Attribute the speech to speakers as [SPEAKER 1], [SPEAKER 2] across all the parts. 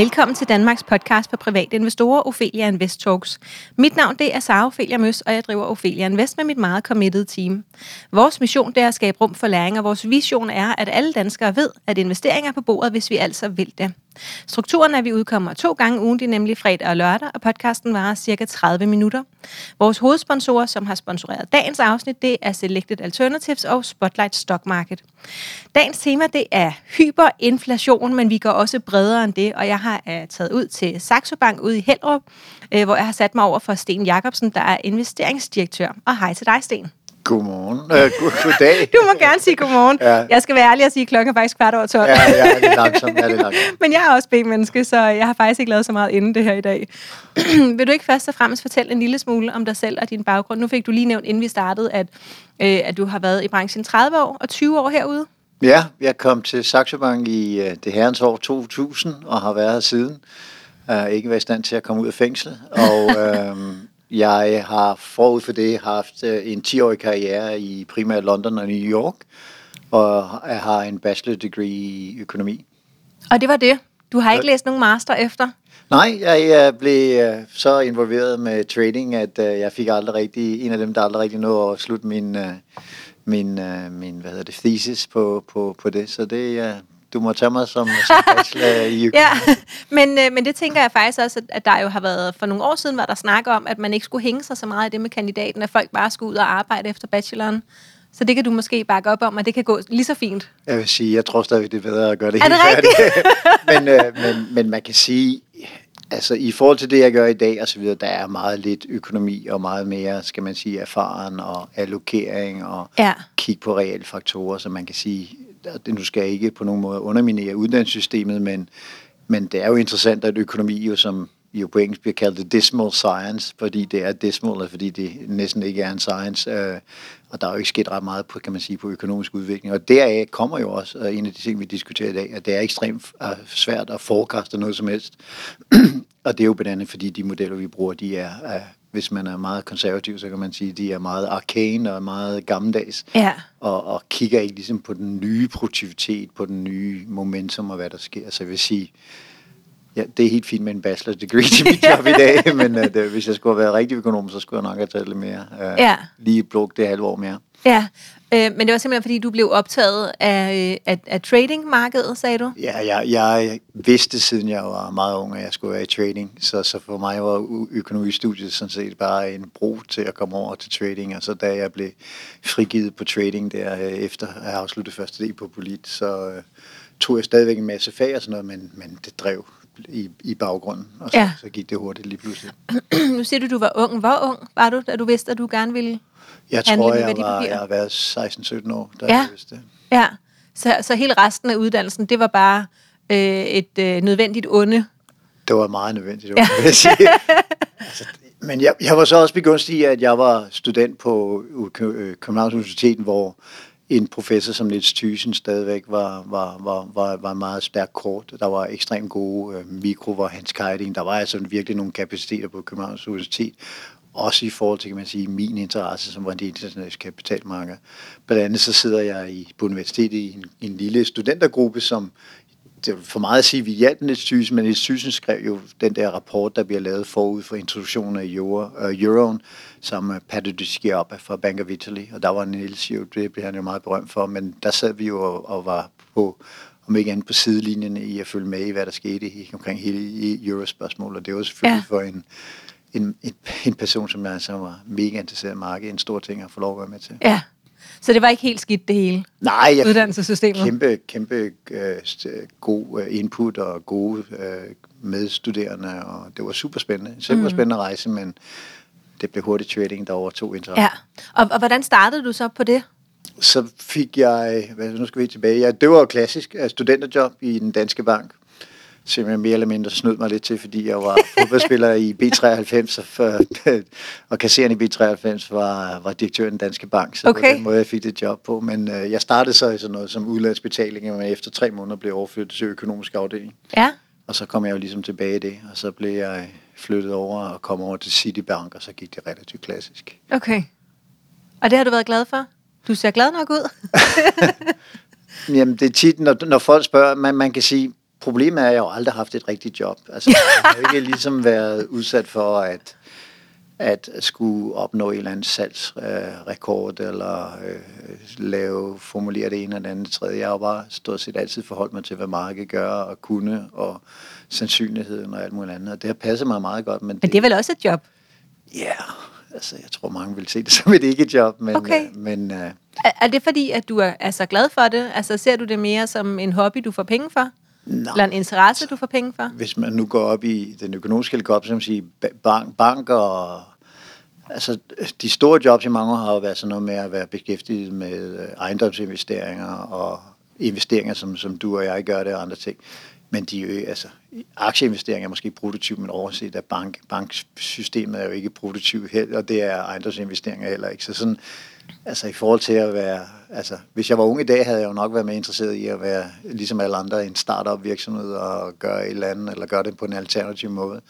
[SPEAKER 1] Velkommen til Danmarks podcast for private investorer, Ophelia Invest Talks. Mit navn det er Sara Ophelia Møs, og jeg driver Ophelia Invest med mit meget committed team. Vores mission det er at skabe rum for læring, og vores vision er, at alle danskere ved, at investeringer er på bordet, hvis vi altså vil det. Strukturen er, at vi udkommer to gange ugen, det er nemlig fredag og lørdag, og podcasten varer cirka 30 minutter. Vores hovedsponsorer, som har sponsoreret dagens afsnit, det er Selected Alternatives og Spotlight Stock Market. Dagens tema, det er hyperinflation, men vi går også bredere end det, og jeg har uh, taget ud til Saxo Bank ude i Hellerup, uh, hvor jeg har sat mig over for Sten Jacobsen, der er investeringsdirektør. Og hej til dig, Sten.
[SPEAKER 2] Godmorgen. Øh, god, goddag.
[SPEAKER 1] Du må gerne sige godmorgen. Ja. Jeg skal være ærlig og sige, at klokken er faktisk kvart over 12.
[SPEAKER 2] Ja, ja, det er langsomt. Ja, det er langsomt.
[SPEAKER 1] Men jeg er også B-menneske, så jeg har faktisk ikke lavet så meget inden det her i dag. Vil du ikke først og fremmest fortælle en lille smule om dig selv og din baggrund? Nu fik du lige nævnt, inden vi startede, at, øh, at du har været i branchen 30 år og 20 år herude.
[SPEAKER 2] Ja, jeg kom til Saxo Bank i uh, det herrens år 2000 og har været her siden. Uh, ikke været i stand til at komme ud af fængsel. Og uh, jeg har forud for det haft uh, en 10-årig karriere i primært London og New York. Og jeg har en bachelor degree i økonomi.
[SPEAKER 1] Og det var det? Du har ikke læst nogen master efter?
[SPEAKER 2] Nej, jeg blev uh, så involveret med trading, at uh, jeg fik aldrig rigtig, en af dem, der aldrig rigtig nåede at slutte min, min, min hvad hedder det, thesis på, på, på det. Så det, du må tage mig som, som bachelor i.
[SPEAKER 1] Ja, men, uh, men det tænker jeg faktisk også, at der jo har været, for nogle år siden var der snak om, at man ikke skulle hænge sig så meget i det med kandidaten, at folk bare skulle ud og arbejde efter bacheloren. Så det kan du måske bakke op om, at det kan gå lige så fint.
[SPEAKER 2] Jeg vil sige, jeg tror stadig, det er bedre at gøre det
[SPEAKER 1] Er det
[SPEAKER 2] helt færdigt. men, øh, men, men man kan sige, altså i forhold til det, jeg gør i dag og så videre, der er meget lidt økonomi og meget mere, skal man sige, erfaren og allokering og
[SPEAKER 1] Ja.
[SPEAKER 2] kigge på reelle faktorer, så man kan sige, at nu skal jeg ikke på nogen måde underminere uddannelsessystemet, men, men det er jo interessant, at økonomi jo som jo på engelsk bliver kaldt det dismal science, fordi det er dismal, fordi det næsten ikke er en science, øh, og der er jo ikke sket ret meget på, kan man sige, på økonomisk udvikling. Og deraf kommer jo også øh, en af de ting, vi diskuterer i dag, at det er ekstremt øh, svært at forekaste noget som helst. og det er jo blandt andet, fordi de modeller, vi bruger, de er, er hvis man er meget konservativ, så kan man sige, de er meget arcane og meget gammeldags
[SPEAKER 1] Ja.
[SPEAKER 2] og, og kigger ikke ligesom på den nye produktivitet, på den nye momentum og hvad der sker. Så jeg vil sige, ja, det er helt fint med en bachelor degree til mit job i dag, men uh, det, hvis jeg skulle have været rigtig økonom, så skulle jeg nok have taget lidt mere. Uh,
[SPEAKER 1] Ja.
[SPEAKER 2] Lige brugt det halve år mere.
[SPEAKER 1] Ja, øh, men det var simpelthen, fordi du blev optaget af, øh, af, af tradingmarkedet, sagde du?
[SPEAKER 2] Ja, jeg, jeg vidste siden jeg var meget ung, at jeg skulle være i trading, så, så for mig var økonomistudiet sådan set bare en bro til at komme over til trading, og så da jeg blev frigivet på trading der øh, efter at have afsluttet første del på polit, så øh, tog jeg stadigvæk en masse fag og sådan noget, men, men det drev i, i baggrunden, og så,
[SPEAKER 1] ja.
[SPEAKER 2] så gik det hurtigt lige pludselig.
[SPEAKER 1] nu siger du, du var ung. Hvor ung var du, da du vidste, at du gerne ville...
[SPEAKER 2] Jeg tror, jeg, var, jeg har været 16-17 år, da
[SPEAKER 1] Ja.
[SPEAKER 2] jeg vidste det.
[SPEAKER 1] Ja, så, så hele resten af uddannelsen, det var bare øh, et øh, nødvendigt onde.
[SPEAKER 2] Det var meget nødvendigt, ja. vil jeg sige. altså, men jeg, jeg var så også begunstig i, at jeg var student på øh, Københavns Universitet, hvor en professor som Niels Thyssen stadigvæk var, var, var, var, var meget stærk kort. Der var ekstremt gode øh, mikro, hvor Hans Keiding. Der var altså virkelig nogle kapaciteter på Københavns Universitet. Også i forhold til, kan man sige, min interesse, som var det internationale kapitalmarked. Blandt andet så sidder jeg i, på universitetet i en, en lille studentergruppe, som det er for meget at sige, at vi hjalp Niels men Niels skrev jo den der rapport, der bliver lavet forud for introduktionen af euro, uh, euroen, som uh, Pato de fra Bank of Italy, og der var Niels jo, det blev han jo meget berømt for, men der sad vi jo og, og var på, om ikke andet på sidelinjen i at følge med i, hvad der skete i, omkring hele i eurospørgsmål, og det var selvfølgelig
[SPEAKER 1] ja.
[SPEAKER 2] for en, en, en, en person, som jeg som var mega interesseret i markedet, en stor ting at få lov at være med til.
[SPEAKER 1] Ja, så det var ikke helt skidt det hele,
[SPEAKER 2] Nej, jeg,
[SPEAKER 1] uddannelsessystemet.
[SPEAKER 2] kæmpe, kæmpe øh, god øh, input og gode øh, medstuderende, og det var super spændende. En super spændende rejse, men det blev hurtigt trading, der overtog interesse.
[SPEAKER 1] Ja, og, og hvordan startede du så på det?
[SPEAKER 2] Så fik jeg, hvad, nu skal vi tilbage, ja, det var jo klassisk øh, studenterjob i den danske bank, som jeg mere eller mindre snød mig lidt til, fordi jeg var fodboldspiller i B93, og, for, og kasserende i B93 var, var direktør i danske bank, så
[SPEAKER 1] Okay.
[SPEAKER 2] var den måde, jeg fik det job på. Men øh, jeg startede så i sådan noget som udlandsbetaling, men efter tre måneder blev overflyttet til økonomisk afdeling.
[SPEAKER 1] Ja,
[SPEAKER 2] Og så kom jeg jo ligesom tilbage i det, og så blev jeg flyttet over og kom over til Citibank, og så gik det relativt klassisk.
[SPEAKER 1] okay. Og det har du været glad for? Du ser glad nok ud.
[SPEAKER 2] Jamen, det er tit, når, når folk spørger, man, man kan sige, problemet er, at jeg jo aldrig har haft et rigtigt job. Altså, jeg har ikke ligesom været udsat for at, at skulle opnå en eller anden salgsrekord, øh, eller øh, lave, formulere det ene eller det andet tredje. Jeg har jo bare stort set altid forholdt mig til, hvad markedet gør og kunne, og sandsynligheden og alt muligt andet. Og det har passet mig meget godt. Men,
[SPEAKER 1] men det, det er vel også et job?
[SPEAKER 2] Ja, yeah, altså jeg tror mange vil se det som et ikke-job. Men,
[SPEAKER 1] okay.
[SPEAKER 2] øh, men, øh,
[SPEAKER 1] er, er det fordi, at du er, er så glad for det? Altså ser du det mere som en hobby, du får penge for? Nej. Eller en interesse, du får penge for?
[SPEAKER 2] Hvis man nu går op i den økonomiske helikopter, som siger bank, bank og Altså, de store jobs i mange år har jo været sådan noget med at være beskæftiget med øh, ejendomsinvesteringer og investeringer, som, som du og jeg gør det og andre ting. Men de, altså, aktieinvesteringer er måske produktiv, men overset at bank, banksystemet er jo ikke produktiv, og det er ejendomsinvesteringer heller ikke. Så sådan, altså i forhold til at være, altså hvis jeg var ung i dag, havde jeg jo nok været mere interesseret i at være, ligesom alle andre, en startup virksomhed og gøre et eller andet, eller gøre det på en alternativ måde.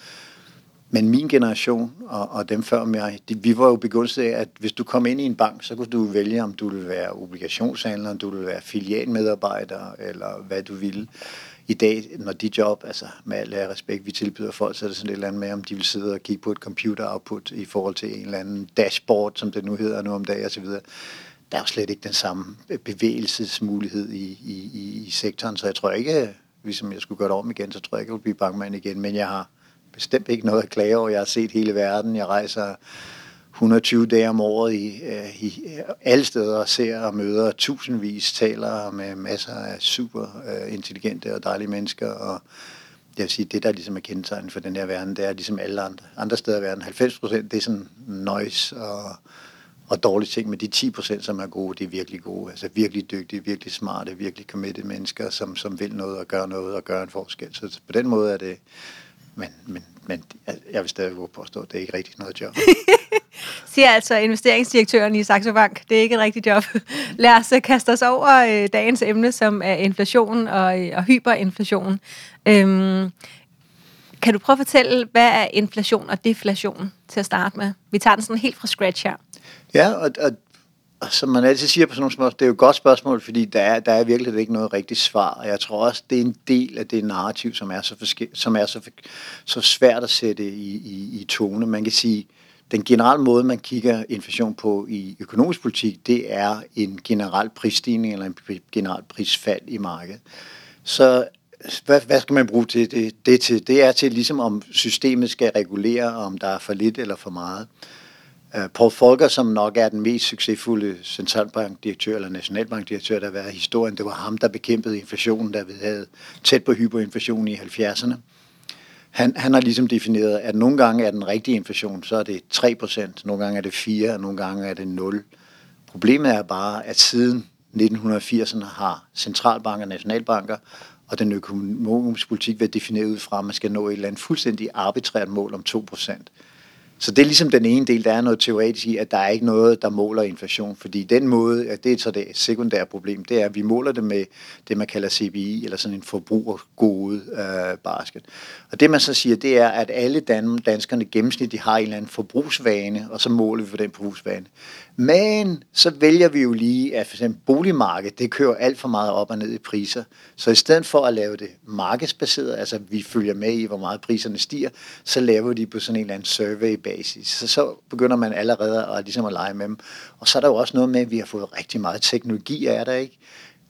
[SPEAKER 2] Men min generation og, og dem før mig, de, vi var jo begyndt af, at hvis du kom ind i en bank, så kunne du vælge, om du ville være obligationshandler, om du ville være filialmedarbejder, eller hvad du ville. I dag, når de job, altså med al respekt, vi tilbyder folk, så er det sådan et eller andet med, om de vil sidde og kigge på et computer output i forhold til en eller anden dashboard, som det nu hedder nu om dagen osv. Der er jo slet ikke den samme bevægelsesmulighed i, i, i, i sektoren, så jeg tror ikke, hvis jeg skulle gøre det om igen, så tror jeg ikke, jeg vil blive bankmand igen, men jeg har bestemt ikke noget at klage over. Jeg har set hele verden. Jeg rejser 120 dage om året i, øh, i øh, alle steder og ser og møder tusindvis, taler med masser af super øh, intelligente og dejlige mennesker. Og jeg vil sige, det der ligesom er kendetegnet for den her verden, det er ligesom alle andre, andre steder i verden. 90 procent, det er sådan noise og, og dårlige ting, men de 10 procent, som er gode, de er virkelig gode. Altså virkelig dygtige, virkelig smarte, virkelig committed mennesker, som, som vil noget og gør noget og gør en forskel. Så på den måde er det, men, men, men jeg vil stadig påstå, at det er ikke rigtig noget job.
[SPEAKER 1] Siger altså investeringsdirektøren i Saxo Bank. Det er ikke et rigtigt job. Lad os øh, kaste os over øh, dagens emne, som er inflation og, øh, og hyperinflation. Øhm, kan du prøve at fortælle, hvad er inflation og deflation til at starte med? Vi tager den sådan helt fra scratch her.
[SPEAKER 2] Ja, og, og som man altid siger på sådan nogle spørgsmål, det er jo et godt spørgsmål, fordi der er, der er virkelig ikke noget rigtigt svar. Og jeg tror også, det er en del af det narrativ, som er så, forske- som er så, så svært at sætte i, i, i tone. Man kan sige, den generelle måde, man kigger inflation på i økonomisk politik, det er en generel prisstigning eller en generel prisfald i markedet. Så hvad, hvad skal man bruge til det, det til? Det er til ligesom om systemet skal regulere, om der er for lidt eller for meget. Øh, Paul Volcker, som nok er den mest succesfulde centralbankdirektør eller nationalbankdirektør, der har været i historien, det var ham, der bekæmpede inflationen, der vi havde tæt på hyperinflation i 70'erne. Han, han har ligesom defineret, at nogle gange er den rigtige inflation, så er det 3%, nogle gange er det 4, og nogle gange er det 0. Problemet er bare, at siden 1980'erne har centralbanker nationalbanker og den økonomiske politik været defineret ud fra, at man skal nå et eller andet fuldstændig arbitrært mål om 2%. Så det er ligesom den ene del, der er noget teoretisk i, at der er ikke noget, der måler inflation, fordi den måde, at det er så det sekundære problem, det er, at vi måler det med det, man kalder CPI, eller sådan en forbrugergode øh, basket. Og det man så siger, det er, at alle dan- danskerne gennemsnitligt har en eller anden forbrugsvane, og så måler vi på den forbrugsvane. Men så vælger vi jo lige, at for eksempel boligmarkedet, det kører alt for meget op og ned i priser. Så i stedet for at lave det markedsbaseret, altså vi følger med i, hvor meget priserne stiger, så laver vi de på sådan en eller anden survey basis. Så, så begynder man allerede at, ligesom at lege med dem. Og så er der jo også noget med, at vi har fået rigtig meget teknologi af der, ikke?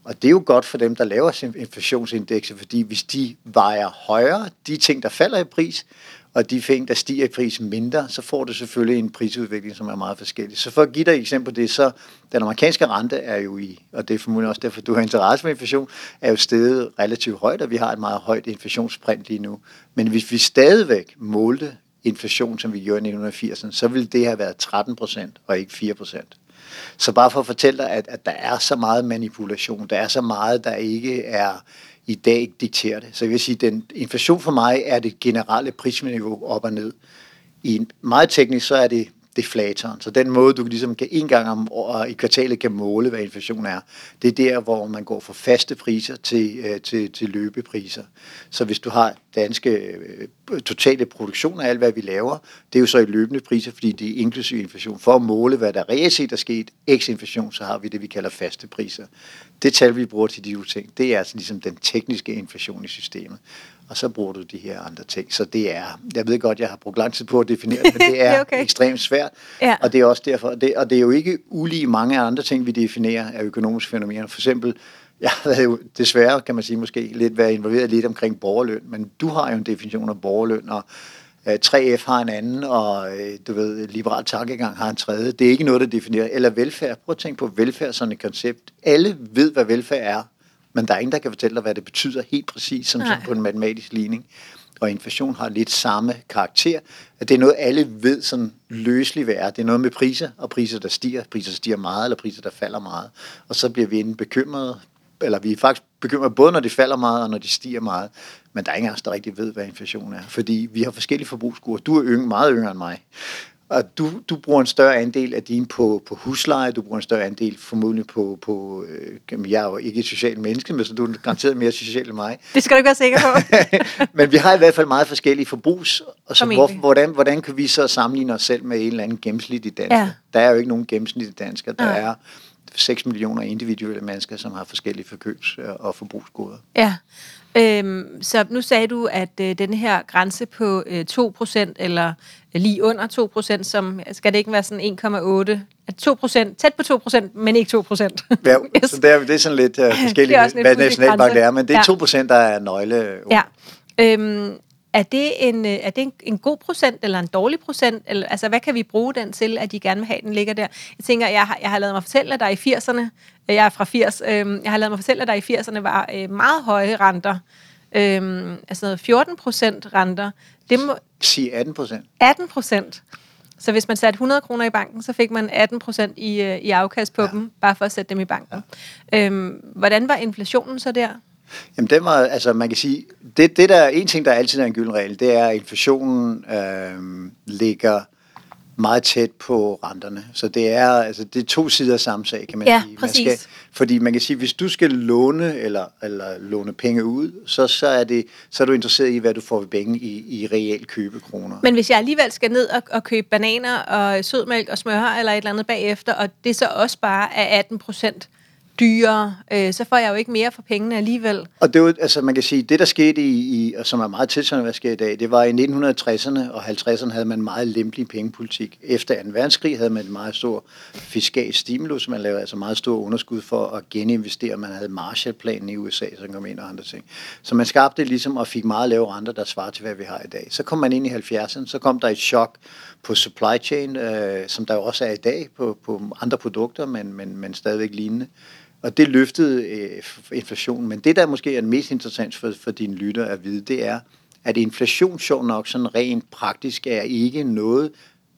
[SPEAKER 2] Og det er jo godt for dem, der laver inflationsindekser, fordi hvis de vejer højere, de ting, der falder i pris, og de ting, der stiger i pris mindre, så får du selvfølgelig en prisudvikling, som er meget forskellig. Så for at give dig et eksempel på det, så den amerikanske rente er jo i, og det er formodentlig også derfor, du har interesse med inflation, er jo steget relativt højt, og vi har et meget højt inflationsprint lige nu. Men hvis vi stadigvæk målte inflation, som vi gjorde i 1980'erne, så ville det have været 13 procent og ikke 4 procent. Så bare for at fortælle dig, at, at der er så meget manipulation, der er så meget, der ikke er i dag dikterer det. Så jeg vil sige, at den inflation for mig er det generelle prisniveau op og ned. I meget teknisk så er det deflatoren. Så den måde, du ligesom kan en gang om året i kvartalet kan måle, hvad inflation er, det er der, hvor man går fra faste priser til, øh, til, til løbepriser. Så hvis du har danske øh, totale produktion af alt, hvad vi laver, det er jo så i løbende priser, fordi det er inklusiv inflation. For at måle, hvad der reelt set er sket, eks inflation, så har vi det, vi kalder faste priser. Det tal, vi bruger til de ting, det er altså ligesom den tekniske inflation i systemet og så bruger du de her andre ting. Så det er, jeg ved godt, jeg har brugt lang tid på at definere det, men det er, det er okay. ekstremt svært. Ja. Og det er også derfor, det, og det er jo ikke ulige mange andre ting, vi definerer af økonomiske fænomener. For eksempel, jeg har jo desværre, kan man sige, måske lidt været involveret lidt omkring borgerløn, men du har jo en definition af borgerløn, og 3F har en anden, og øh, du ved, liberal tankegang har en tredje. Det er ikke noget, der definerer. Eller velfærd. Prøv at tænke på velfærd som et koncept. Alle ved, hvad velfærd er men der er ingen, der kan fortælle dig, hvad det betyder helt præcis, som, som på en matematisk ligning. Og inflation har lidt samme karakter, at det er noget, alle ved sådan løselig hvad er. Det er noget med priser, og priser, der stiger. Priser, der stiger meget, eller priser, der falder meget. Og så bliver vi enten bekymrede, eller vi er faktisk bekymrede både, når de falder meget, og når de stiger meget. Men der er ingen af os, der rigtig ved, hvad inflation er. Fordi vi har forskellige forbrugskurer. Du er yng, meget yngre end mig. Og du, du bruger en større andel af din på, på husleje, du bruger en større andel formodentlig på, på øh, jeg er jo ikke et socialt menneske, men så du er garanteret mere social end mig.
[SPEAKER 1] Det skal du ikke være sikker på.
[SPEAKER 2] men vi har i hvert fald meget forskellige forbrugs, og så hvor, hvordan, hvordan kan vi så sammenligne os selv med en eller anden gennemsnitlig dansker? Ja. Der er jo ikke nogen gennemsnitlige dansker, der ja. er 6 millioner individuelle mennesker, som har forskellige forkøbs- og forbrugsgoder.
[SPEAKER 1] Ja, Øhm, så nu sagde du, at øh, den her grænse på øh, 2%, eller øh, lige under 2%, som skal det ikke være sådan 1,8, at 2%, tæt på 2%, men ikke 2%.
[SPEAKER 2] ja, yes. så det er, det er sådan lidt uh, forskelligt, hvad nationalbank er, men det er ja. 2%, der er nøgle.
[SPEAKER 1] Ja. Øhm, er det, en, øh, er det en, en god procent eller en dårlig procent? Eller, altså, hvad kan vi bruge den til, at de gerne vil have, den ligger der? Jeg tænker, jeg har, jeg har lavet mig fortælle, at der i 80'erne, øh, jeg er fra 80, øh, jeg har lavet mig fortælle, at der i 80'erne var øh, meget høje renter. Øh, altså 14 procent renter.
[SPEAKER 2] Det må, Sig 18 procent.
[SPEAKER 1] 18 procent. Så hvis man satte 100 kroner i banken, så fik man 18 procent i, øh, i afkast på ja. dem, bare for at sætte dem i banken. Ja. Øhm, hvordan var inflationen så der?
[SPEAKER 2] Jamen, det var, altså man kan sige, det, det der en ting, der altid er en gylden regel, det er, at inflationen øh, ligger meget tæt på renterne. Så det er, altså, det er to sider af samme sag, kan man
[SPEAKER 1] ja,
[SPEAKER 2] sige.
[SPEAKER 1] Man skal,
[SPEAKER 2] fordi man kan sige, hvis du skal låne eller, eller låne penge ud, så, så, er det, så er du interesseret i, hvad du får ved penge i, i reelt købekroner.
[SPEAKER 1] Men hvis jeg alligevel skal ned og, og købe bananer og sødmælk og smør eller et eller andet bagefter, og det så også bare er 18 procent, dyrere, øh, så får jeg jo ikke mere for pengene alligevel.
[SPEAKER 2] Og det, var, altså man kan sige, det der skete i, i og som er meget tilsvarende, hvad sker i dag, det var i 1960'erne og 50'erne havde man meget lempelig pengepolitik. Efter 2. verdenskrig havde man en meget stor fiskal stimulus, man lavede altså meget stor underskud for at geninvestere. Man havde Marshallplanen i USA, som kom ind og andre ting. Så man skabte ligesom og fik meget lave renter, der svarer til, hvad vi har i dag. Så kom man ind i 70'erne, så kom der et chok på supply chain, øh, som der jo også er i dag på, på andre produkter, men, men, men stadigvæk lignende. Og det løftede øh, inflationen. Men det, der måske er mest interessant for, for dine lytter at vide, det er, at inflation, sjov nok, sådan rent praktisk, er ikke noget,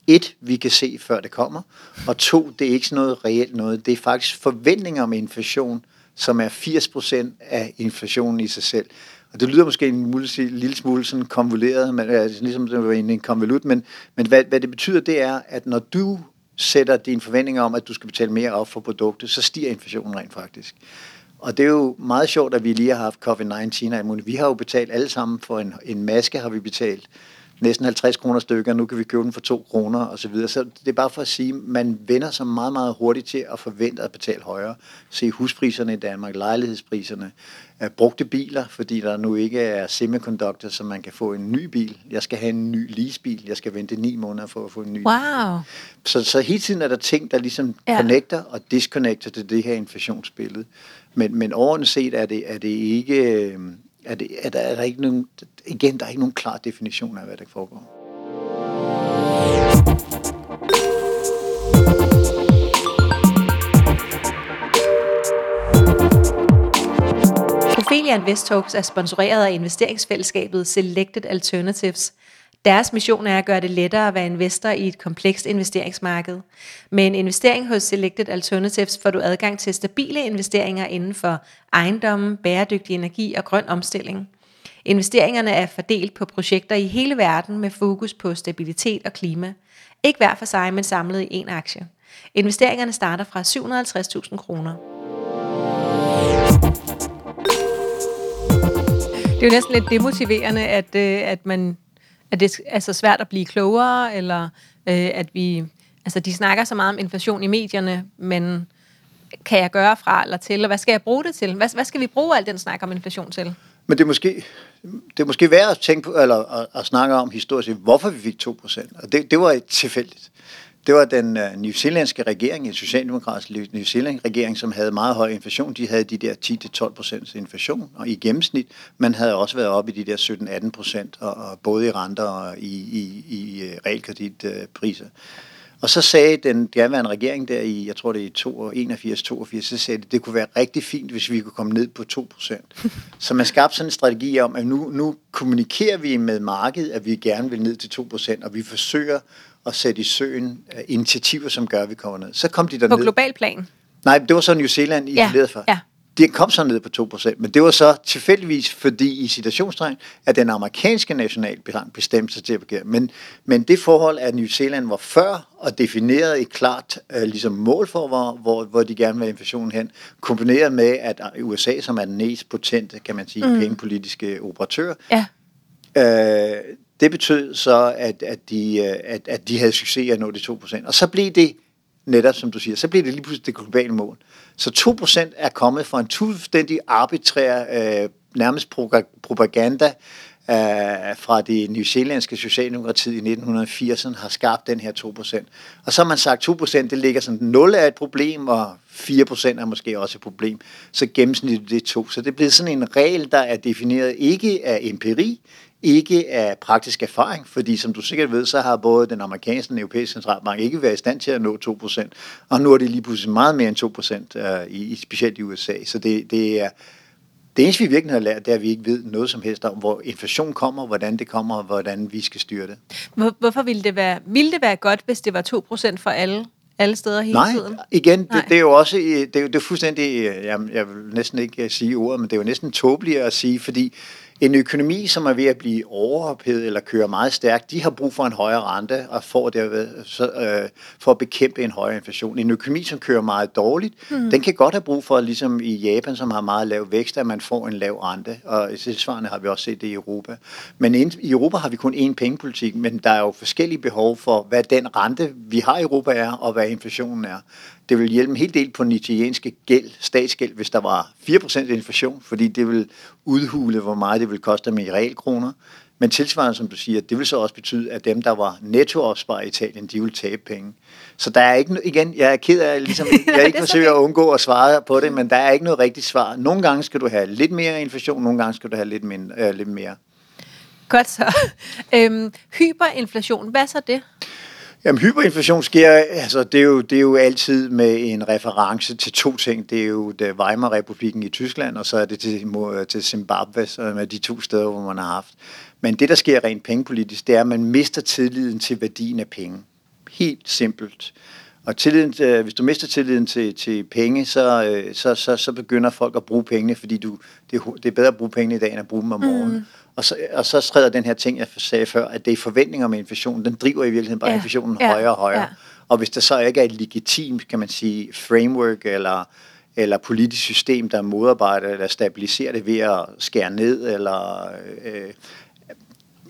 [SPEAKER 2] et, vi kan se, før det kommer, og to, det er ikke sådan noget reelt noget. Det er faktisk forventninger om inflation, som er 80% af inflationen i sig selv. Og det lyder måske en, lille, lille smule sådan konvoleret, men, altså, ligesom det var en konvolut, men, men hvad, hvad det betyder, det er, at når du sætter dine forventninger om, at du skal betale mere op for produktet, så stiger inflationen rent faktisk. Og det er jo meget sjovt, at vi lige har haft COVID-19 Vi har jo betalt alle sammen for en, en maske, har vi betalt næsten 50 kroner stykker, nu kan vi købe den for 2 kroner og så videre. Så det er bare for at sige, man vender sig meget, meget hurtigt til at forvente at betale højere. Se huspriserne i Danmark, lejlighedspriserne, brugte biler, fordi der nu ikke er semiconductor, så man kan få en ny bil. Jeg skal have en ny leasebil. Jeg skal vente ni måneder for at få en ny
[SPEAKER 1] wow.
[SPEAKER 2] Så, så hele tiden er der ting, der ligesom ja. connecter og disconnecter til det her inflationsbillede. Men, men overordnet set er det, er det ikke... Er, det, er, der, er der ikke nogen, igen, der er ikke nogen klar definition af, hvad der foregår.
[SPEAKER 1] Ophelia Invest Talks er sponsoreret af investeringsfællesskabet Selected Alternatives. Deres mission er at gøre det lettere at være investor i et komplekst investeringsmarked. Med en investering hos Selected Alternatives får du adgang til stabile investeringer inden for ejendommen, bæredygtig energi og grøn omstilling. Investeringerne er fordelt på projekter i hele verden med fokus på stabilitet og klima. Ikke hver for sig, men samlet i en aktie. Investeringerne starter fra 750.000 kroner. Det er jo næsten lidt demotiverende, at, øh, at, man, at det er så svært at blive klogere, eller øh, at vi... Altså, de snakker så meget om inflation i medierne, men kan jeg gøre fra eller til, og hvad skal jeg bruge det til? Hvad, hvad skal vi bruge al den snak om inflation til?
[SPEAKER 2] Men det er måske, det er måske værd at tænke på, eller at, at snakke om historisk, hvorfor vi fik 2%. Og det, det var tilfældigt. Det var den New Zealandske regering, en socialdemokratisk New Zealand regering, som havde meget høj inflation. De havde de der 10-12% inflation og i gennemsnit. Man havde også været oppe i de der 17-18 procent, og, og både i renter og i, i, i uh, realkreditpriser. Uh, og så sagde den daværende regering der i, jeg tror det er i 81-82, så sagde det, det kunne være rigtig fint, hvis vi kunne komme ned på 2%. så man skabte sådan en strategi om, at nu, nu kommunikerer vi med markedet, at vi gerne vil ned til 2%, og vi forsøger at sætte i søen initiativer, som gør, at vi kommer ned. Så kom de der
[SPEAKER 1] På global plan?
[SPEAKER 2] Nej, det var så New Zealand i ja, for. Ja. De kom så ned på 2%, men det var så tilfældigvis, fordi i situationstegn, at den amerikanske nationalbank bestemte sig til at begære. Men, men det forhold, at New Zealand var før og definerede et klart uh, ligesom mål for, hvor, hvor, hvor de gerne vil inflationen hen, kombineret med, at USA, som er den mest potente, kan man sige, mm. pengepolitiske operatør, ja. uh, det betød så, at, at, de, øh, at, at de havde succes at nå de 2%. Og så blev det netop, som du siger, så blev det lige pludselig det globale mål. Så 2% er kommet fra en fuldstændig arbitrær, øh, nærmest propaganda øh, fra det nyzelandske Zealandske socialdemokrati i 1980'erne har skabt den her 2%. Og så har man sagt, 2% det ligger sådan, 0 er et problem, og 4% er måske også et problem. Så gennemsnittet det er 2. Så det er blevet sådan en regel, der er defineret ikke af empiri, ikke af praktisk erfaring, fordi som du sikkert ved, så har både den amerikanske og den europæiske centralbank ikke været i stand til at nå 2%, og nu er det lige pludselig meget mere end 2%, uh, i, specielt i USA. Så det, det er det eneste, vi virkelig har lært, det er, at vi ikke ved noget som helst om, hvor inflation kommer, hvordan det kommer, og hvordan vi skal styre det.
[SPEAKER 1] Hvorfor ville det være, ville det være godt, hvis det var 2% for alle? alle steder hele
[SPEAKER 2] Nej,
[SPEAKER 1] tiden?
[SPEAKER 2] igen, Nej. Det, det er jo også, det er det er fuldstændig, jeg, jeg vil næsten ikke sige ordet, men det er jo næsten tåbeligt at sige, fordi en økonomi, som er ved at blive overophedet eller kører meget stærkt, de har brug for en højere rente og får derved, så, øh, for at bekæmpe en højere inflation. En økonomi, som kører meget dårligt, mm. den kan godt have brug for, ligesom i Japan, som har meget lav vækst, at man får en lav rente. Og i tilsvarende har vi også set det i Europa. Men i Europa har vi kun én pengepolitik, men der er jo forskellige behov for, hvad den rente, vi har i Europa er, og hvad inflationen er. Det vil hjælpe en hel del på den italienske gæld, statsgæld, hvis der var 4% inflation, fordi det vil udhule, hvor meget det vil koste med i realkroner. Men tilsvarende, som du siger, det vil så også betyde, at dem, der var nettoopsparet i Italien, de vil tabe penge. Så der er ikke, igen, jeg er ked af, ligesom, jeg ikke forsøger at undgå at svare på det, men der er ikke noget rigtigt svar. Nogle gange skal du have lidt mere inflation, nogle gange skal du have lidt, mindre, øh, lidt mere.
[SPEAKER 1] Godt så. Øhm, hyperinflation, hvad så det?
[SPEAKER 2] Jamen, hyperinflation sker, altså det er, jo, det er jo altid med en reference til to ting. Det er jo det Weimar-republiken i Tyskland, og så er det til, til Zimbabwe, så med de to steder, hvor man har haft. Men det, der sker rent pengepolitisk, det er, at man mister tilliden til værdien af penge. Helt simpelt. Og tilliden, øh, hvis du mister tilliden til, til penge, så, øh, så, så, så begynder folk at bruge pengene, fordi du, det, er, det er bedre at bruge pengene i dag, end at bruge dem om morgenen. Mm. Og så, og så træder den her ting, jeg sagde før, at det er forventninger med inflation, den driver i virkeligheden bare ja. inflationen ja. højere og højere. Ja. Og hvis der så ikke er et legitimt, kan man sige, framework eller, eller politisk system, der modarbejder eller stabiliserer det ved at skære ned eller øh,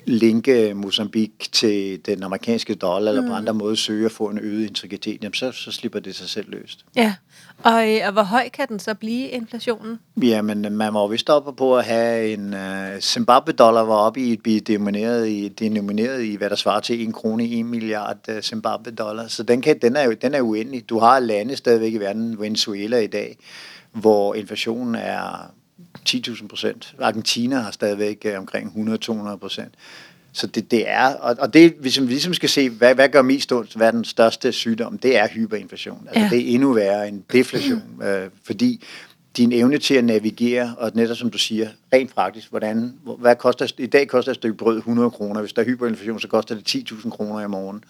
[SPEAKER 2] linke Mozambique til den amerikanske dollar, eller på mm. andre måder søge at få en øget integritet, jamen så, så slipper det sig selv løst.
[SPEAKER 1] Ja, og, øh, og hvor høj kan den så blive, inflationen?
[SPEAKER 2] Jamen, man var vist oppe på at have en uh, Zimbabwe-dollar var oppe i at blive denomineret i, denomineret i, hvad der svarer til en krone i en milliard uh, Zimbabwe-dollar. Så den, kan, den, er jo, den er uendelig. Du har lande stadigvæk i verden, Venezuela i dag, hvor inflationen er 10.000 procent. Argentina har stadigvæk uh, omkring 100-200 procent. Så det, det er, og, og det, hvis vi ligesom skal se, hvad, hvad gør mest ondt, hvad er den største sygdom, det er hyperinflation. Altså, ja. Det er endnu værre end deflation, øh, fordi din evne til at navigere, og netop som du siger, rent praktisk, hvordan, hvad koster, i dag koster et stykke brød 100 kroner, hvis der er hyperinflation, så koster det 10.000 kroner i morgen. Uh,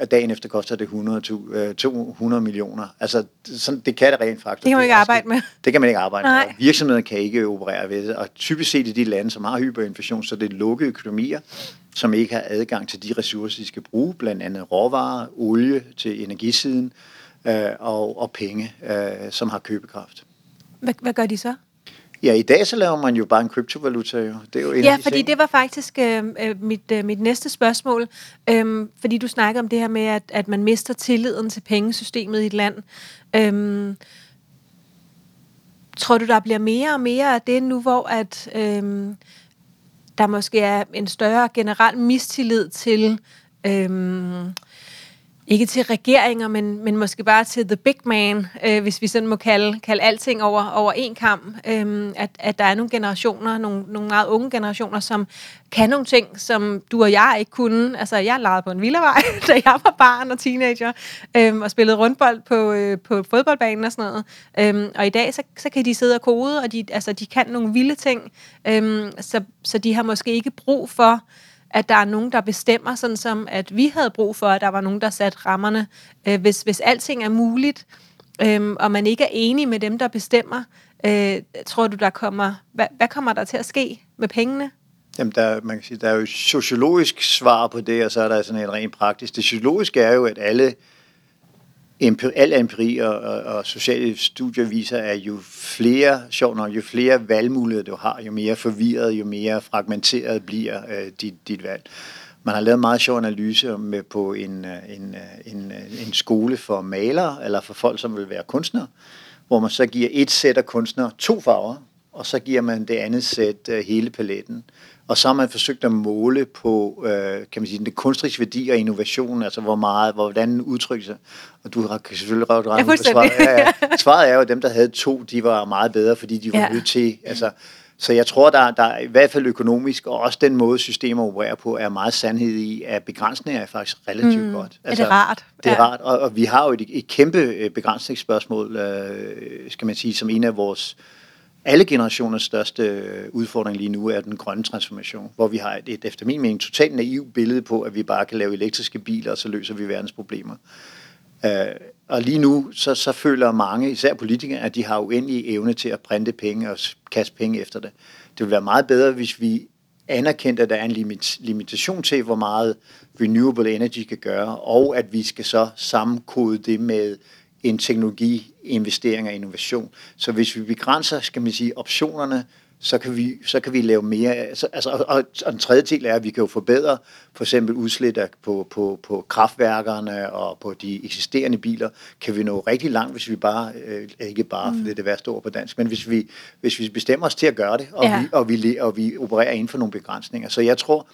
[SPEAKER 2] og dagen efter koster det 100, uh, 200 millioner. Altså, sådan, det kan det rent faktisk.
[SPEAKER 1] Det kan man ikke arbejde med.
[SPEAKER 2] Det kan man ikke arbejde Nej. med. Virksomheder kan ikke operere ved det. Og typisk set i de lande, som har hyperinflation, så det er lukkede økonomier. som ikke har adgang til de ressourcer, de skal bruge, blandt andet råvarer, olie til energisiden øh, og, og penge, øh, som har købekraft.
[SPEAKER 1] Hvad, hvad gør de så?
[SPEAKER 2] Ja, i dag så laver man jo bare en kryptovaluta. Jo. Det er jo en
[SPEAKER 1] ja,
[SPEAKER 2] de
[SPEAKER 1] fordi
[SPEAKER 2] ting.
[SPEAKER 1] det var faktisk øh, øh, mit, øh, mit næste spørgsmål. Øhm, fordi du snakker om det her med, at, at man mister tilliden til pengesystemet i et land. Øhm, tror du, der bliver mere og mere af det nu, hvor at, øhm, der måske er en større generel mistillid til... Øhm, ikke til regeringer, men, men måske bare til the big man, øh, hvis vi sådan må kalde, kalde alting over, over en kamp. Øh, at, at der er nogle generationer, nogle, nogle meget unge generationer, som kan nogle ting, som du og jeg ikke kunne. Altså, jeg legede på en villavej, da jeg var barn og teenager, øh, og spillede rundbold på, øh, på fodboldbanen og sådan noget. Øh, og i dag, så, så kan de sidde og kode, og de, altså, de kan nogle vilde ting, øh, så, så de har måske ikke brug for at der er nogen, der bestemmer, sådan som at vi havde brug for, at der var nogen, der satte rammerne. Øh, hvis, hvis alting er muligt, øh, og man ikke er enig med dem, der bestemmer, øh, tror du, der kommer, hvad, hvad kommer der til at ske med pengene?
[SPEAKER 2] Jamen, der, man kan sige, der er jo sociologisk svar på det, og så er der sådan et rent praktisk. Det sociologiske er jo, at alle empiri, al empiri og, og, og sociale studier viser, at jo flere, sjov nok, jo flere valgmuligheder du har, jo mere forvirret, jo mere fragmenteret bliver øh, dit, dit valg. Man har lavet en meget sjov analyse med på en, øh, en, øh, en, øh, en skole for malere, eller for folk, som vil være kunstnere, hvor man så giver et sæt af kunstnere to farver, og så giver man det andet sæt hele paletten. Og så har man forsøgt at måle på, øh, kan man sige, den kunstneriske værdi og innovation, altså hvor meget, hvordan udtrykker sig. Og du har selvfølgelig ret
[SPEAKER 1] Ja,
[SPEAKER 2] på svaret. Ja, ja. Svaret er jo, at dem, der havde to, de var meget bedre, fordi de var
[SPEAKER 1] Ja.
[SPEAKER 2] nødt til, altså, så jeg tror, der, der er i hvert fald økonomisk, og også den måde, systemer opererer på, er meget sandhed i, at begrænsninger er faktisk relativt
[SPEAKER 1] Mm.
[SPEAKER 2] godt.
[SPEAKER 1] Er det rart?
[SPEAKER 2] Det er
[SPEAKER 1] Ja.
[SPEAKER 2] rart, og, og vi har jo et, et kæmpe øh, begrænsningsspørgsmål, øh, skal man sige, som en af vores alle generationers største øh, udfordring lige nu er den grønne transformation, hvor vi har et, et efter min mening totalt naivt billede på, at vi bare kan lave elektriske biler, og så løser vi verdens problemer. Øh, og lige nu, så, så føler mange, især politikere, at de har uendelig evne til at printe penge og kaste penge efter det. Det ville være meget bedre, hvis vi anerkendte, at der er en limit, limitation til, hvor meget renewable energy kan gøre, og at vi skal så sammenkode det med en teknologi teknologiinvestering og innovation. Så hvis vi begrænser, skal man sige, optionerne, så kan vi, så kan vi lave mere. Altså, altså, og, og, den tredje del er, at vi kan jo forbedre for eksempel udslæt på, på, på kraftværkerne og på de eksisterende biler, kan vi nå rigtig langt, hvis vi bare, øh, ikke bare, mm. for det er det værste ord på dansk, men hvis vi, hvis vi bestemmer os til at gøre det, og,
[SPEAKER 1] Ja.
[SPEAKER 2] vi, og, vi, og vi opererer inden for nogle begrænsninger. Så jeg tror,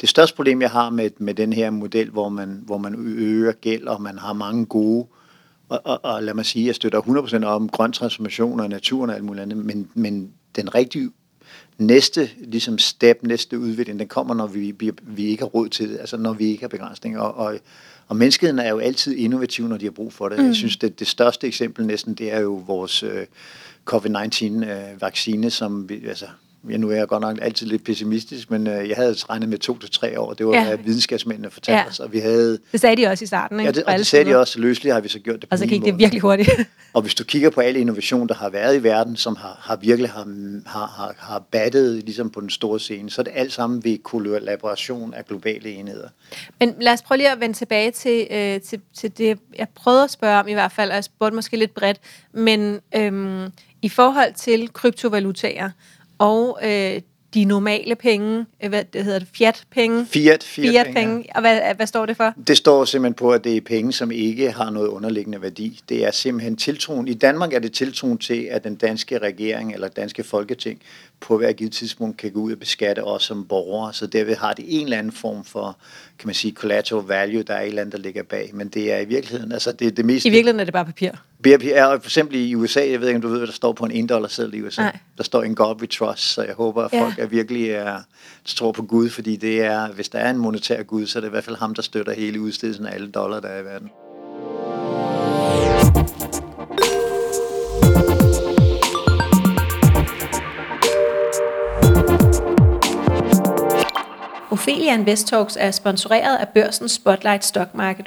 [SPEAKER 2] det største problem, jeg har med, med den her model, hvor man, hvor man øger gæld, og man har mange gode og, og, og lad mig sige, jeg støtter 100% om grøn transformation og naturen og alt muligt andet, men, men den rigtige næste ligesom step, næste udvikling, den kommer, når vi, vi, vi ikke har råd til det, altså når vi ikke har begrænsninger. Og, og, og menneskeheden er jo altid innovativ, når de har brug for det. Mm. Jeg synes, det, det største eksempel næsten, det er jo vores øh, COVID-19-vaccine, som vi, altså, Ja, nu er jeg godt nok altid lidt pessimistisk, men øh, jeg havde regnet med to til tre år. Det var,
[SPEAKER 1] Ja.
[SPEAKER 2] hvad videnskabsmændene fortalte
[SPEAKER 1] Ja.
[SPEAKER 2] os. Og vi havde,
[SPEAKER 1] Det sagde de også i starten, ikke?
[SPEAKER 2] ja, det, og det sagde de også, løsligt har vi så gjort det på
[SPEAKER 1] Og så gik det
[SPEAKER 2] måneder.
[SPEAKER 1] virkelig hurtigt.
[SPEAKER 2] Og hvis du kigger på al innovation, der har været i verden, som har, har virkelig har, har, har, har battet ligesom på den store scene, så er det alt sammen ved kollaboration af globale enheder.
[SPEAKER 1] Men lad os prøve lige at vende tilbage til, øh, til, til det, jeg prøvede at spørge om i hvert fald, og jeg spurgte måske lidt bredt, men øhm, i forhold til kryptovalutaer og øh, de normale penge, øh, hvad det hedder det, fiat-penge,
[SPEAKER 2] Fiat, fiat,
[SPEAKER 1] fiat-penge, og hvad, hvad står det for?
[SPEAKER 2] Det står simpelthen på, at det er penge, som ikke har noget underliggende værdi. Det er simpelthen tiltroen. I Danmark er det tiltroen til, at den danske regering eller danske folketing på hver givet tidspunkt kan gå ud og beskatte os som borgere. Så derved har det en eller anden form for, kan man sige, collateral value, der er et eller andet, der ligger bag. Men det er i virkeligheden, altså det er det mest...
[SPEAKER 1] I virkeligheden er det bare papir.
[SPEAKER 2] BRP er for eksempel i USA, jeg ved ikke, om du ved, hvad der står på en 1 dollar seddel i USA.
[SPEAKER 1] Nej.
[SPEAKER 2] Der står en God we trust, så jeg håber, at
[SPEAKER 1] Ja.
[SPEAKER 2] folk er virkelig er, tror på Gud, fordi det er, hvis der er en monetær Gud, så er det i hvert fald ham, der støtter hele udstedelsen af alle dollar, der er i verden.
[SPEAKER 1] Ophelia Invest Talks er sponsoreret af børsen Spotlight Stock Market.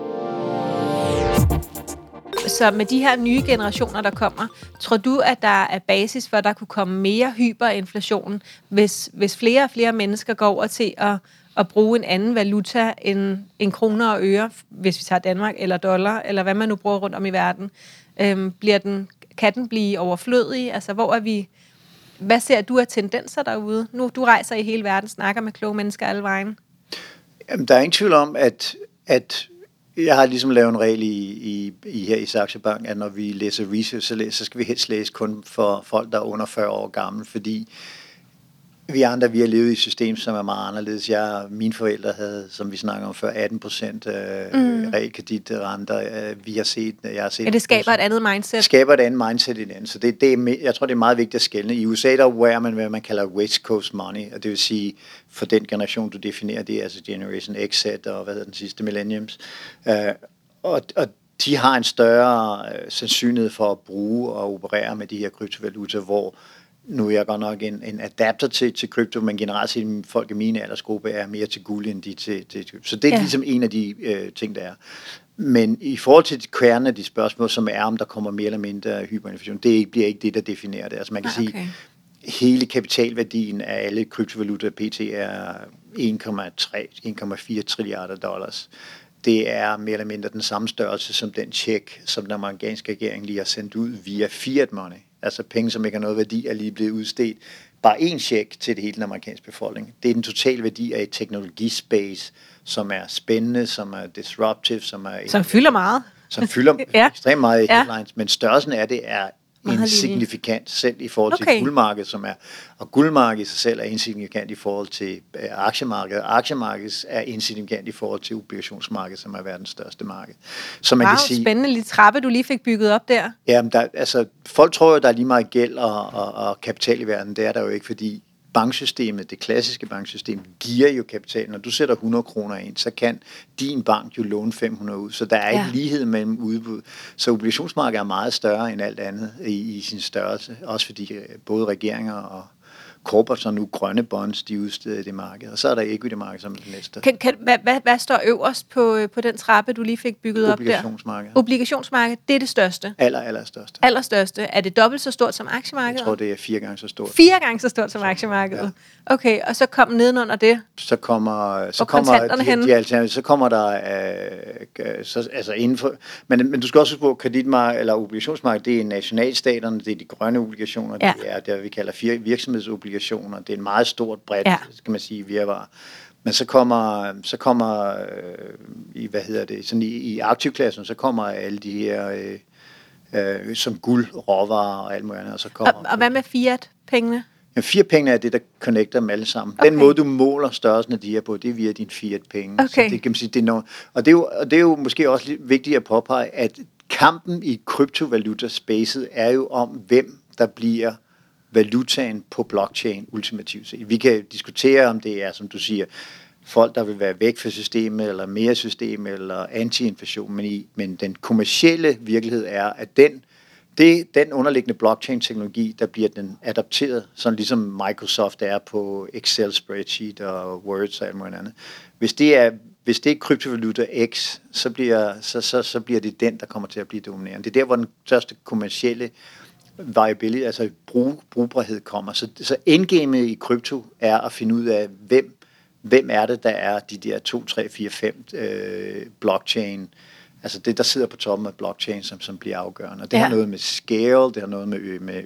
[SPEAKER 1] Så med de her nye generationer, der kommer, tror du, at der er basis for, at der kunne komme mere hyperinflation, hvis, hvis flere og flere mennesker går over til at, at bruge en anden valuta end, end kroner og øre, hvis vi tager Danmark, eller dollar, eller hvad man nu bruger rundt om i verden? Øhm, bliver den, kan den blive overflødig? Altså, hvor er vi... Hvad ser du af tendenser derude? Nu du rejser i hele verden, snakker med kloge mennesker alle vejen.
[SPEAKER 2] Jamen, der er ingen tvivl om, at, at jeg har ligesom lavet en regel i, i, i her i Saxo Bank, at når vi læser research, så, læser, så skal vi helst læse kun for folk, der er under 40 år gamle, fordi vi andre, vi har levet i et system, som er meget anderledes. Jeg, mine forældre havde, som vi snakker om før, 18 procent øh, mm. realkreditrenter. Øh, vi har set, jeg har set...
[SPEAKER 1] Ja, det skaber et andet mindset. Det
[SPEAKER 2] skaber et andet mindset i den. Så det, det er, jeg tror, det er meget vigtigt at skælne. I USA, der er man, hvad man kalder West Coast money, og det vil sige, for den generation, du definerer, det er altså Generation X, og hvad hedder den sidste, Millenniums. Uh, og, og de har en større uh, sandsynlighed for at bruge og operere med de her kryptovaluta, hvor nu er jeg godt nok en, en adapter til, til krypto, men generelt set folk i min aldersgruppe er mere til guld end de til, til krypto. Så det er ja. ligesom en af de øh, ting, der er. Men i forhold til kernen af de spørgsmål, som er, om der kommer mere eller mindre hyperinflation, det bliver ikke det, der definerer det. Altså man kan ah, okay. sige, hele kapitalværdien af alle kryptovalutaer pt. er 1,3-1,4 trilliarder dollars. Det er mere eller mindre den samme størrelse som den tjek, som den amerikanske regering lige har sendt ud via fiat money altså penge, som ikke har noget værdi, er lige blevet udstedt. Bare en check til det hele den amerikanske befolkning. Det er den totale værdi af et teknologispace, som er spændende, som er disruptive, som er...
[SPEAKER 1] Som fylder meget.
[SPEAKER 2] Som fylder ja. ekstremt meget i headlines, ja. men størrelsen af det er insignifikant selv i forhold til okay. guldmarkedet, som er, og guldmarkedet i sig selv er insignifikant i forhold til øh, aktiemarkedet. Aktiemarkedet er insignifikant i forhold til obligationsmarkedet, som er verdens største marked.
[SPEAKER 1] Så man wow, kan sige, spændende lille trappe, du lige fik bygget op der.
[SPEAKER 2] Ja, der, altså, folk tror jo, der er lige meget gæld og, og, og kapital i verden. Det er der jo ikke, fordi banksystemet, det klassiske banksystem, giver jo kapital. Når du sætter 100 kroner ind, så kan din bank jo låne 500 ud. Så der er ja. ikke lighed mellem udbud. Så obligationsmarkedet er meget større end alt andet i, i sin størrelse. Også fordi øh, både regeringer og corporates og nu grønne bonds, de udsteder i det marked. Og så er der equity marked som det næste.
[SPEAKER 1] Kan, kan, hvad, hvad, hvad står øverst på, øh, på den trappe, du lige fik bygget op der?
[SPEAKER 2] Obligationsmarkedet.
[SPEAKER 1] Obligationsmarkedet, det er det største?
[SPEAKER 2] Aller, aller største.
[SPEAKER 1] Allerstørste. Er det dobbelt så stort som aktiemarkedet?
[SPEAKER 2] Jeg tror, det er fire gange så stort.
[SPEAKER 1] Fire gange så stort som aktiemarkedet? Ja. Okay, og så kom nedenunder det?
[SPEAKER 2] Så kommer, så kommer de, de så kommer der, øh, så, altså inden for, men, men du skal også huske på, kreditmarked eller obligationsmarkedet, det er nationalstaterne, det er de grønne obligationer, ja. det er det, vi kalder virksomhedsobligationer obligationer. Det er en meget stort bredt, ja. skal man sige, virvar. Men så kommer, så kommer øh, i, hvad hedder det, sådan i, i aktivklassen, så kommer alle de her, øh, øh, som guld, råvarer og alt muligt andet. Og, så kommer,
[SPEAKER 1] og, og hvad med fiat-pengene?
[SPEAKER 2] Ja, fiat penge er det, der connecter dem alle sammen. Okay. Den måde, du måler størrelsen af de her på, det er via din fiat penge. Okay. Så det kan man sige, det er noget, og, det er jo, og det er jo måske også vigtigt at påpege, at kampen i kryptovaluta-spacet er jo om, hvem der bliver valutaen på blockchain ultimativt set. Vi kan diskutere, om det er, som du siger, folk, der vil være væk fra systemet, eller mere system, eller anti-inflation, men, i, men den kommercielle virkelighed er, at den, det, den underliggende blockchain-teknologi, der bliver den adapteret, sådan ligesom Microsoft er på Excel spreadsheet og Word og alt muligt andet. Hvis det er, hvis det er kryptovaluta X, så bliver, så, så, så bliver det den, der kommer til at blive dominerende. Det er der, hvor den største kommercielle viability, altså brug, brugbarhed kommer. Så, så endgamet i krypto er at finde ud af, hvem, hvem er det, der er de der 2, 3, 4, 5 øh, blockchain, altså det, der sidder på toppen af blockchain, som, som bliver afgørende. Og det ja. har noget med scale, det har noget med, med, med,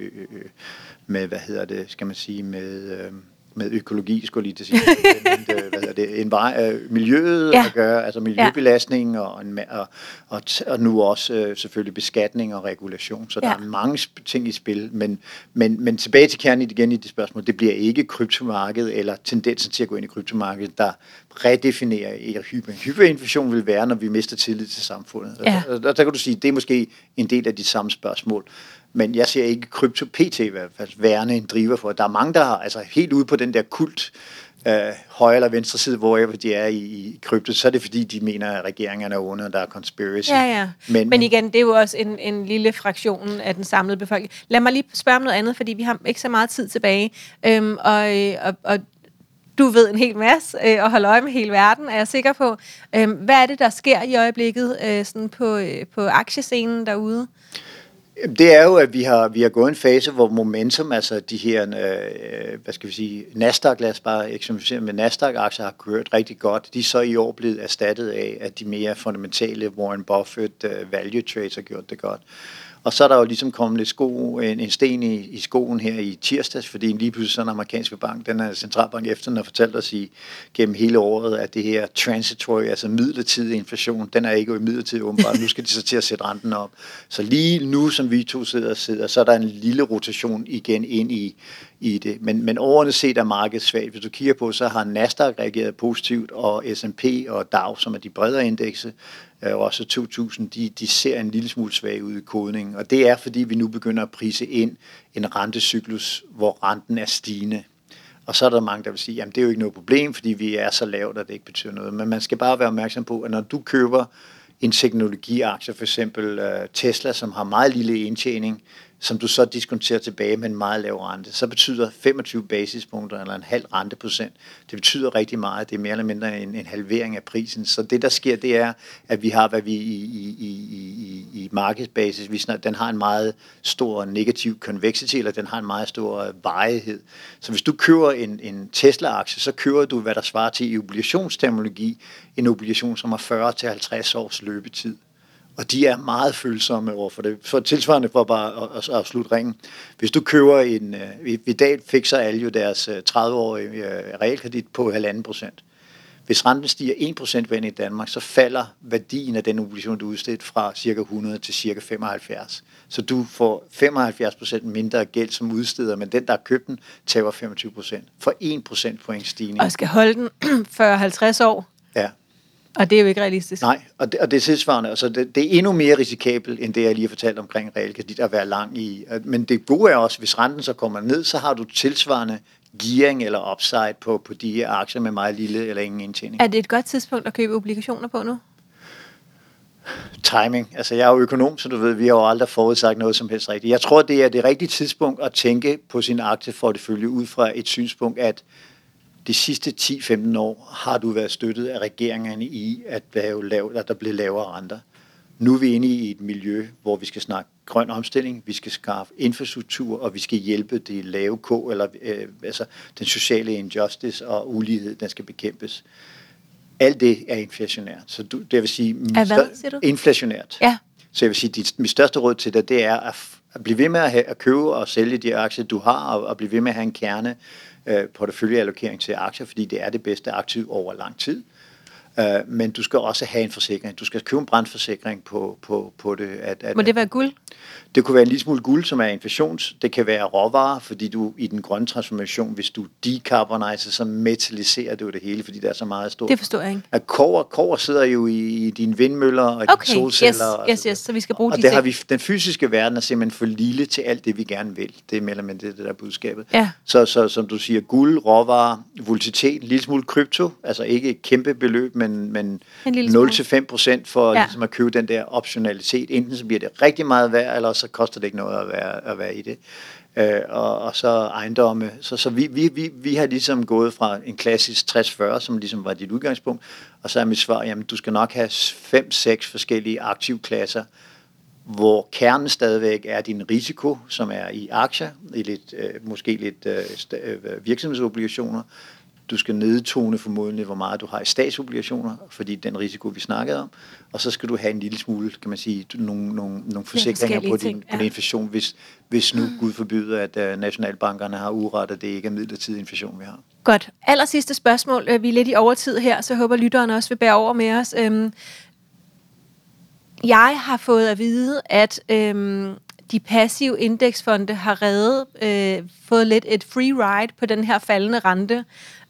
[SPEAKER 2] med hvad hedder det, skal man sige, med... Øh, med økologi, skulle lige til sige, men, hvad hedder det, en vej, øh, miljøet ja. at gøre, altså miljøbelastning og, en, og, og, og nu også øh, selvfølgelig beskatning og regulation. Så ja. der er mange ting i spil, men, men, men tilbage til kernen igen i det spørgsmål, det bliver ikke kryptomarkedet eller tendensen til at gå ind i kryptomarkedet, der redefinerer hyper. Hyperinflation vil være, når vi mister tillid til samfundet. Ja. Og der, der kan du sige, det er måske en del af de samme spørgsmål. Men jeg ser ikke krypto PT i hvert fald værende en driver for. Der er mange, der har altså helt ude på den der kult, øh, højre eller venstre side, hvorever de er i, i krypto, så er det fordi, de mener, at regeringerne er under, og der er conspiracy.
[SPEAKER 1] Ja, ja. Men, Men igen, det er jo også en, en lille fraktion af den samlede befolkning. Lad mig lige spørge om noget andet, fordi vi har ikke så meget tid tilbage. Øhm, og, øh, og, og du ved en hel masse øh, og holder øje med hele verden, er jeg sikker på. Øhm, hvad er det, der sker i øjeblikket øh, sådan på, øh, på aktiescenen derude?
[SPEAKER 2] Det er jo, at vi har, vi har gået en fase, hvor momentum, altså de her, øh, hvad skal vi sige, Nasdaq, lad os bare eksemplificere med Nasdaq-aktier, har kørt rigtig godt. De er så i år blevet erstattet af, at de mere fundamentale Warren Buffett øh, value trades har gjort det godt. Og så er der jo ligesom kommet lidt sko, en, en sten i, i skoen her i tirsdags, fordi lige pludselig sådan en amerikansk bank, den er centralbank efter, den har fortalt os i, gennem hele året, at det her transitory, altså midlertidig inflation, den er ikke jo midlertidig åbenbart. Nu skal de så til at sætte renten op. Så lige nu, som vi to sidder og sidder, så er der en lille rotation igen ind i, i det. Men, men overordnet set er markedet svagt. Hvis du kigger på, så har Nasdaq reageret positivt, og S&P og Dow, som er de bredere indekse, øh, også 2000, de, de ser en lille smule svag ud i kodningen. Og det er, fordi vi nu begynder at prise ind en rentecyklus, hvor renten er stigende. Og så er der mange, der vil sige, at det er jo ikke noget problem, fordi vi er så lavt, at det ikke betyder noget. Men man skal bare være opmærksom på, at når du køber en teknologiaktie, for eksempel øh, Tesla, som har meget lille indtjening, som du så diskonterer tilbage med en meget lav rente, så betyder 25 basispunkter eller en halv renteprocent, det betyder rigtig meget. Det er mere eller mindre en, en halvering af prisen. Så det, der sker, det er, at vi har, hvad vi i, i, i, i, i markedsbasis, vi snart, den har en meget stor negativ convexity, eller den har en meget stor øh, varighed. Så hvis du køber en, en Tesla-aktie, så køber du, hvad der svarer til i obligationsterminologi, en obligation, som har 40-50 års løbetid og de er meget følsomme over for det. For tilsvarende for bare at, at, at slutte ringen. Hvis du køber en, uh, i, dag fikser alle jo deres uh, 30-årige uh, realkredit på 1,5 procent. Hvis renten stiger 1 procent i Danmark, så falder værdien af den obligation, du udstedt fra cirka 100 til cirka 75. Så du får 75 procent mindre gæld som udsteder, men den, der har købt den, tager 25 procent. For 1 procent point stigning.
[SPEAKER 1] Og skal holde den 40-50 år.
[SPEAKER 2] Ja.
[SPEAKER 1] Og det er jo ikke realistisk.
[SPEAKER 2] Nej, og det, og det er tilsvarende. Altså det, det er endnu mere risikabelt, end det, jeg lige har fortalt omkring realkredit, at være lang i. Men det gode er også, hvis renten så kommer ned, så har du tilsvarende gearing eller upside på, på de her aktier med meget lille eller ingen indtjening.
[SPEAKER 1] Er det et godt tidspunkt at købe obligationer på nu?
[SPEAKER 2] Timing. Altså, jeg er jo økonom, så du ved, vi har jo aldrig forudsagt noget som helst rigtigt. Jeg tror, det er det rigtige tidspunkt at tænke på sin aktieportefølje ud fra et synspunkt, at de sidste 10-15 år har du været støttet af regeringerne i, at, der bliver lavere renter. Nu er vi inde i et miljø, hvor vi skal snakke grøn omstilling, vi skal skaffe infrastruktur, og vi skal hjælpe det lave K, eller øh, altså den sociale injustice og ulighed, den skal bekæmpes. Alt det er inflationært. Så du, det vil sige,
[SPEAKER 1] er hvad, siger du?
[SPEAKER 2] inflationært.
[SPEAKER 1] Ja.
[SPEAKER 2] Så jeg vil sige, at mit største råd til dig, det er at, at blive ved med at, have, at købe og sælge de aktier, du har, og, og blive ved med at have en kerne øh, porteføljeallokering til aktier, fordi det er det bedste aktiv over lang tid. Øh, men du skal også have en forsikring. Du skal købe en brandforsikring på, på, på det. At, at,
[SPEAKER 1] Må det være guld?
[SPEAKER 2] Det kunne være en lille smule guld, som er inflations. Det kan være råvarer, fordi du i den grønne transformation, hvis du decarboniser, så metalliserer du det hele, fordi det er så meget stort.
[SPEAKER 1] Det forstår jeg ikke.
[SPEAKER 2] At kover, kover sidder jo i, i dine vindmøller og
[SPEAKER 1] okay.
[SPEAKER 2] dine solceller.
[SPEAKER 1] Yes, yes, yes, så vi skal bruge
[SPEAKER 2] og
[SPEAKER 1] de
[SPEAKER 2] det
[SPEAKER 1] ting.
[SPEAKER 2] har vi, den fysiske verden er simpelthen for lille til alt det, vi gerne vil. Det er mellem det, det der budskabet.
[SPEAKER 1] Ja.
[SPEAKER 2] Så, så som du siger, guld, råvarer, volatilitet, en lille smule krypto, altså ikke et kæmpe beløb, men, men 0-5 procent for ja. ligesom at købe den der optionalitet. Enten så bliver det rigtig meget værd, eller så koster det ikke noget at være, at være i det. Øh, og, og så ejendomme. Så, så vi, vi, vi, vi har ligesom gået fra en klassisk 60-40, som ligesom var dit udgangspunkt, og så er mit svar, jamen du skal nok have 5-6 forskellige aktivklasser, hvor kernen stadigvæk er din risiko, som er i aktier, i lidt, øh, måske lidt øh, virksomhedsobligationer, du skal nedtone formodentlig, hvor meget du har i statsobligationer, fordi den risiko, vi snakkede om. Og så skal du have en lille smule, kan man sige, nogle, nogle, nogle forsikringer på din, på din inflation, hvis, hvis nu Gud forbyder, at uh, nationalbankerne har uret, at det ikke er midlertidig inflation, vi har.
[SPEAKER 1] Godt. Aller sidste spørgsmål. Vi er lidt i overtid her, så håber lytteren også vil bære over med os. Øhm, jeg har fået at vide, at øhm, de passive indeksfonde har reddet, øh, fået lidt et free ride på den her faldende rente,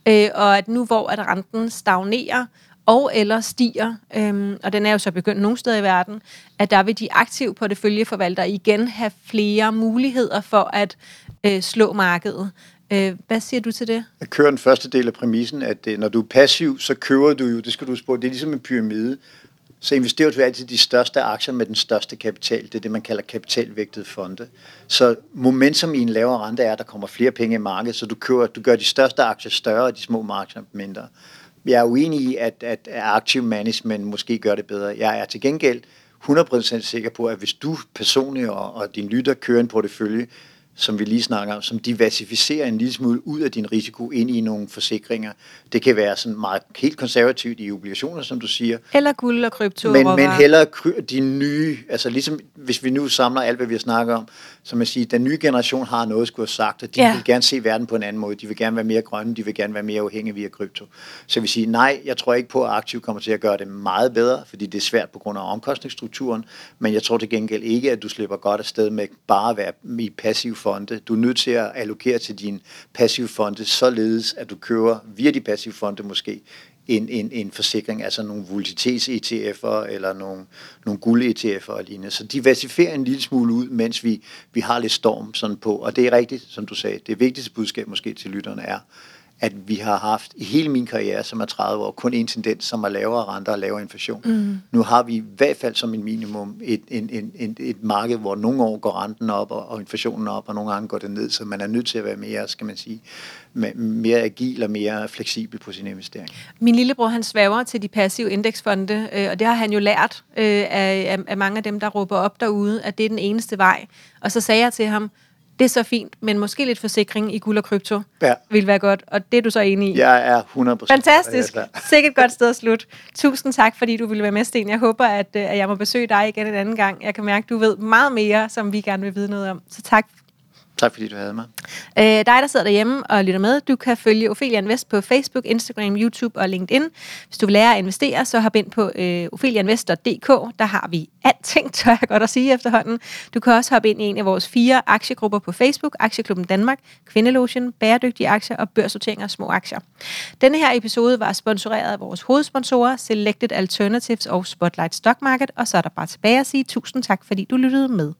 [SPEAKER 1] øh, og at nu hvor at renten stagnerer, og eller stiger, øhm, og den er jo så begyndt nogle steder i verden, at der vil de aktive porteføljeforvaltere igen have flere muligheder for at øh, slå markedet. Øh, hvad siger du til det?
[SPEAKER 2] Jeg kører den første del af præmissen, at øh, når du er passiv, så kører du jo, det skal du spørge, det er ligesom en pyramide. Så investerer du altid de største aktier med den største kapital. Det er det, man kalder kapitalvægtede fonde. Så momentum i en lavere rente er, at der kommer flere penge i markedet, så du, kører, du gør de største aktier større, og de små aktier mindre. Jeg er uenig i, at, at aktiv management måske gør det bedre. Jeg er til gengæld 100% sikker på, at hvis du personligt og, og din lytter kører en portefølje, som vi lige snakker om, som diversificerer en lille smule ud af din risiko ind i nogle forsikringer. Det kan være sådan meget helt konservativt i obligationer, som du siger.
[SPEAKER 1] Eller guld og krypto.
[SPEAKER 2] Men, men heller de nye, altså ligesom hvis vi nu samler alt, hvad vi har snakket om, som jeg siger, den nye generation har noget at skulle have sagt, og de ja. vil gerne se verden på en anden måde. De vil gerne være mere grønne, de vil gerne være mere afhængige via krypto. Så jeg vil sige, nej, jeg tror ikke på, at aktiv kommer til at gøre det meget bedre, fordi det er svært på grund af omkostningsstrukturen, men jeg tror til gengæld ikke, at du slipper godt afsted med bare at være i passiv fonde. Du er nødt til at allokere til din passive fonde, således at du kører via de passive fonde måske en, en, en forsikring, altså nogle volatils-ETF'er eller nogle, nogle guld-ETF'er og lignende. Så diversificerer en lille smule ud, mens vi, vi har lidt storm sådan på. Og det er rigtigt, som du sagde. Det vigtigste budskab måske til lytterne er, at vi har haft i hele min karriere, som er 30 år, kun en tendens, som er lavere renter og lavere inflation. Mm. Nu har vi i hvert fald som en minimum et, en, en, en, et marked, hvor nogle år går renten op og, og inflationen op, og nogle gange går det ned, så man er nødt til at være mere, skal man sige, mere agil og mere fleksibel på sin investering.
[SPEAKER 1] Min lillebror, han svæver til de passive indeksfonde, øh, og det har han jo lært øh, af, af mange af dem, der råber op derude, at det er den eneste vej. Og så sagde jeg til ham, det er så fint, men måske lidt forsikring i guld og krypto ja. vil være godt, og det er du så enig i.
[SPEAKER 2] Jeg er 100%
[SPEAKER 1] Fantastisk. Sikkert godt sted at slutte. Tusind tak, fordi du ville være med, Sten. Jeg håber, at, øh, at jeg må besøge dig igen en anden gang. Jeg kan mærke, at du ved meget mere, som vi gerne vil vide noget om. Så tak
[SPEAKER 2] Tak fordi du havde mig.
[SPEAKER 1] Øh, dig, der sidder derhjemme og lytter med, du kan følge Ophelia Invest på Facebook, Instagram, YouTube og LinkedIn. Hvis du vil lære at investere, så hop ind på øh, opheliainvest.dk. Der har vi alting, tør jeg godt at sige efterhånden. Du kan også hoppe ind i en af vores fire aktiegrupper på Facebook, Aktieklubben Danmark, Kvindelotion, Bæredygtige Aktier og Børssortering af Små Aktier. Denne her episode var sponsoreret af vores hovedsponsorer, Selected Alternatives og Spotlight Stock Market, og så er der bare tilbage at sige tusind tak, fordi du lyttede med.